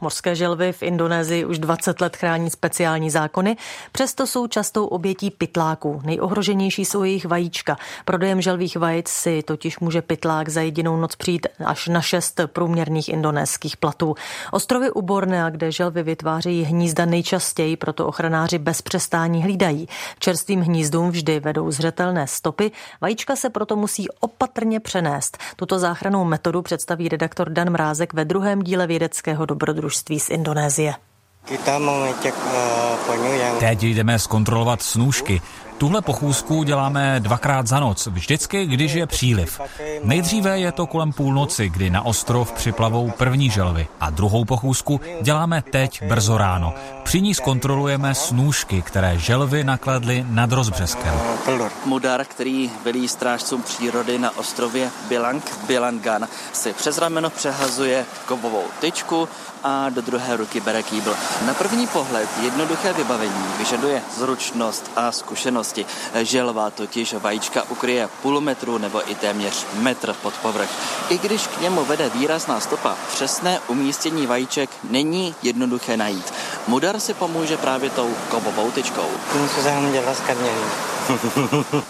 Morské želvy v Indonésii už 20 let chrání speciální zákony, přesto jsou častou obětí pytláků. Nejohroženější jsou jejich vajíčka. Prodejem želvých vajíc si totiž může pytlák za jedinou noc přijít až na šest průměrných indonéských platů. Ostrovy u Bornea, kde želvy vytvářejí hnízda nejčastěji, proto ochranáři bez přestání hlídají. Čerstvým hnízdům vždy vedou zřetelné stopy, vajíčka se proto musí opatrně přenést. Tuto záchranou metodu představí redaktor Dan Mrázek ve druhém díle vědeckého dobrodružství z Indonésie. Teď jdeme zkontrolovat snůžky. Tuhle pochůzku děláme dvakrát za noc, vždycky, když je příliv. Nejdříve je to kolem půlnoci, kdy na ostrov připlavou první želvy a druhou pochůzku děláme teď brzo ráno. Při ní zkontrolujeme snůžky, které želvy nakladly nad rozbřeskem. Mudar, který velí strážcům přírody na ostrově Bilang Bilangan, si přes rameno přehazuje kovovou tyčku a do druhé ruky bere kýbl. Na první pohled jednoduché vybavení vyžaduje zručnost a zkušenosti. Želva totiž vajíčka ukryje půl metru nebo i téměř metr pod povrch. I když k němu vede výrazná stopa, přesné umístění vajíček není jednoduché najít. Mudar si pomůže právě tou kovovou tyčkou.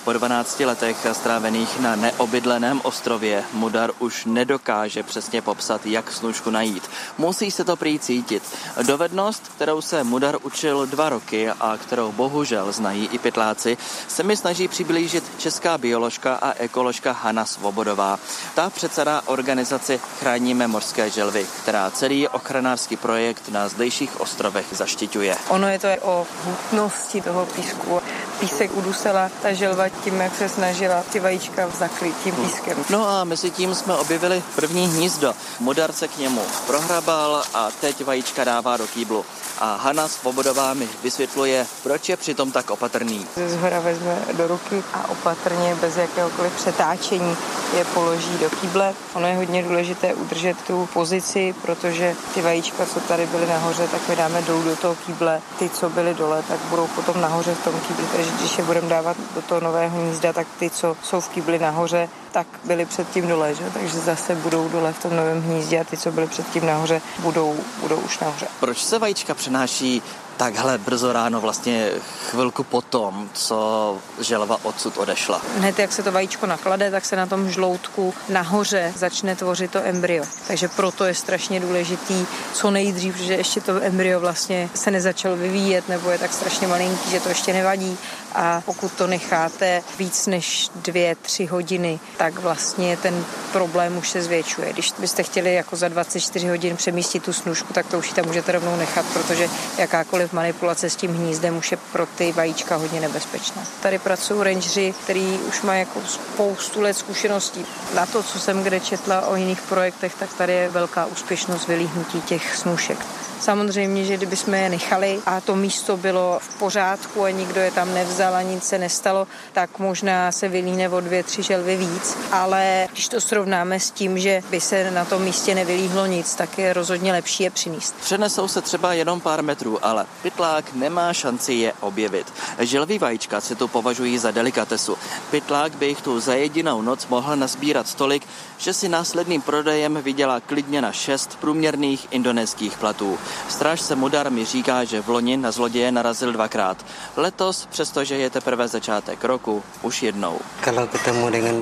Po 12 letech strávených na neobydleném ostrově Mudar už nedokáže přesně popsat, jak snužku najít. Musí se to prý cítit. Dovednost, kterou se Mudar učil dva roky a kterou bohužel znají i pytláci, se mi snaží přiblížit česká bioložka a ekoložka Hanna Svobodová. Ta předsedá organizaci Chráníme morské želvy, která celý ochranářský projekt na zdejších ostrovech zaštiťuje. Ono je to o hutnosti toho písku. Písek udusela ta želva tím, jak se snažila ty vajíčka zakrýt tím pískem. No a mezi tím jsme objevili první hnízdo. Mudar se k němu prohrabal a teď vajíčka dává do kýblu. A Hanna Svobodová mi vysvětluje, proč je přitom tak opatrný. Ze zhora vezme do ruky a opatrně, bez jakéhokoliv přetáčení, je položí do kýble. Ono je hodně důležité udržet tu pozici, protože ty vajíčka, co tady byly nahoře, tak my dáme dolů do toho kýble. Ty, co byly dole, tak budou potom nahoře v tom kýbli. Když je budeme dávat do toho nového hnízda, tak ty, co jsou v kýbli nahoře, tak byly předtím dole, že? takže zase budou dole v tom novém hnízdě a ty, co byly předtím nahoře, budou, budou už nahoře. Proč se vajíčka přenáší takhle brzo ráno, vlastně chvilku potom, co želva odsud odešla. Hned jak se to vajíčko naklade, tak se na tom žloutku nahoře začne tvořit to embryo. Takže proto je strašně důležitý co nejdřív, že ještě to embryo vlastně se nezačalo vyvíjet nebo je tak strašně malinký, že to ještě nevadí. A pokud to necháte víc než dvě, tři hodiny, tak vlastně ten problém už se zvětšuje. Když byste chtěli jako za 24 hodin přemístit tu snužku, tak to už ji tam můžete rovnou nechat, protože jakákoliv manipulace s tím hnízdem už je pro ty vajíčka hodně nebezpečná. Tady pracují rangeři, který už mají jako spoustu let zkušeností. Na to, co jsem kde četla o jiných projektech, tak tady je velká úspěšnost vylíhnutí těch snůšek. Samozřejmě, že kdybychom je nechali a to místo bylo v pořádku a nikdo je tam nevzal a nic se nestalo, tak možná se vylíne o dvě, tři želvy víc. Ale když to srovnáme s tím, že by se na tom místě nevylíhlo nic, tak je rozhodně lepší je přinést. Přenesou se třeba jenom pár metrů, ale pytlák nemá šanci je objevit. Želví vajíčka se tu považují za delikatesu. Pytlák by jich tu za jedinou noc mohl nazbírat tolik, že si následným prodejem vydělá klidně na šest průměrných indonéských platů. Strážce Mudar mi říká, že v loni na zloděje narazil dvakrát. Letos, přestože je teprve začátek roku, už jednou.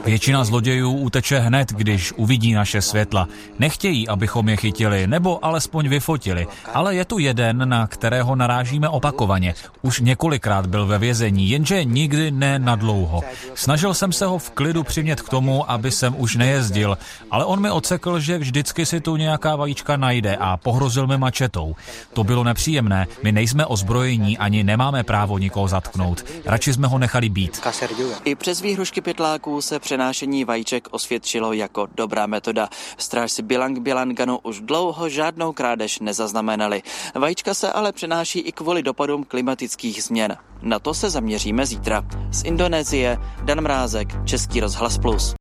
Většina zlodějů uteče hned, když uvidí naše světla. Nechtějí, abychom je chytili, nebo alespoň vyfotili. Ale je tu jeden, na kterého narážíme opakovaně. Už několikrát byl ve vězení, jenže nikdy ne na dlouho. Snažil jsem se ho v klidu přimět k tomu, aby jsem už nejezdil, ale on mi ocekl, že vždycky si tu nějaká vajíčka najde a pohrozil mi mačetou. To bylo nepříjemné, my nejsme ozbrojení ani nemáme právo nikoho zatknout. Radši jsme ho nechali být. I přes výhrušky pytláků se přenášení vajíček osvědčilo jako dobrá metoda. Strážci Bilang Bilanganu už dlouho žádnou krádež nezaznamenali. Vajíčka se ale přenáší i kvůli dopadům klimatických změn. Na to se zaměříme zítra. Z Indonésie Dan Mrázek, Český rozhlas Plus.